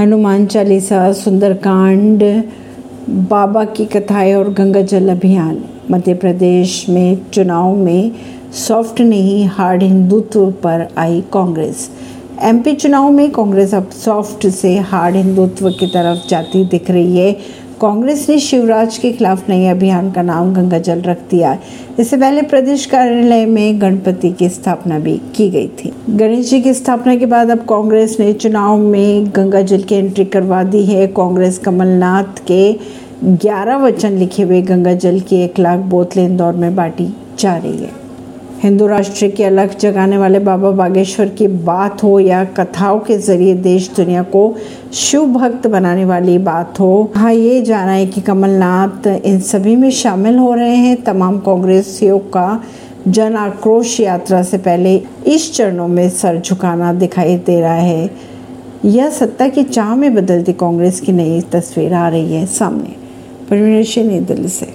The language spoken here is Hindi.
हनुमान चालीसा, सुंदरकांड, बाबा की कथाएँ और गंगा जल अभियान। मध्य प्रदेश में चुनाव में सॉफ्ट नहीं, हार्ड हिंदुत्व पर आई कांग्रेस। एमपी चुनाव में कांग्रेस अब सॉफ्ट से हार्ड हिंदुत्व की तरफ़ जाती दिख रही है। कांग्रेस ने शिवराज के खिलाफ नए अभियान का नाम गंगा जल रख दिया इससे पहले प्रदेश कार्यालय में गणपति की स्थापना भी की गई थी। गणेश जी की स्थापना के बाद अब कांग्रेस ने चुनाव में गंगा जल की एंट्री करवा दी है। कांग्रेस कमलनाथ के 11 वचन लिखे हुए गंगा जल की एक लाख बोतलें इंदौर में बांटी जा रही है। हिंदू राष्ट्र की अलग जगाने वाले बाबा बागेश्वर की बात हो या कथाओं के ज़रिए देश दुनिया को शिव भक्त बनाने वाली बात हो हाँ ये जाना है कि कमलनाथ इन सभी में शामिल हो रहे हैं। तमाम कांग्रेसियों का जन आक्रोश यात्रा से पहले इस चरणों में सर झुकाना दिखाई दे रहा है। यह सत्ता की चाह में बदलती कांग्रेस की नई तस्वीर आ रही है सामने। परवीन नई दिल्ली से।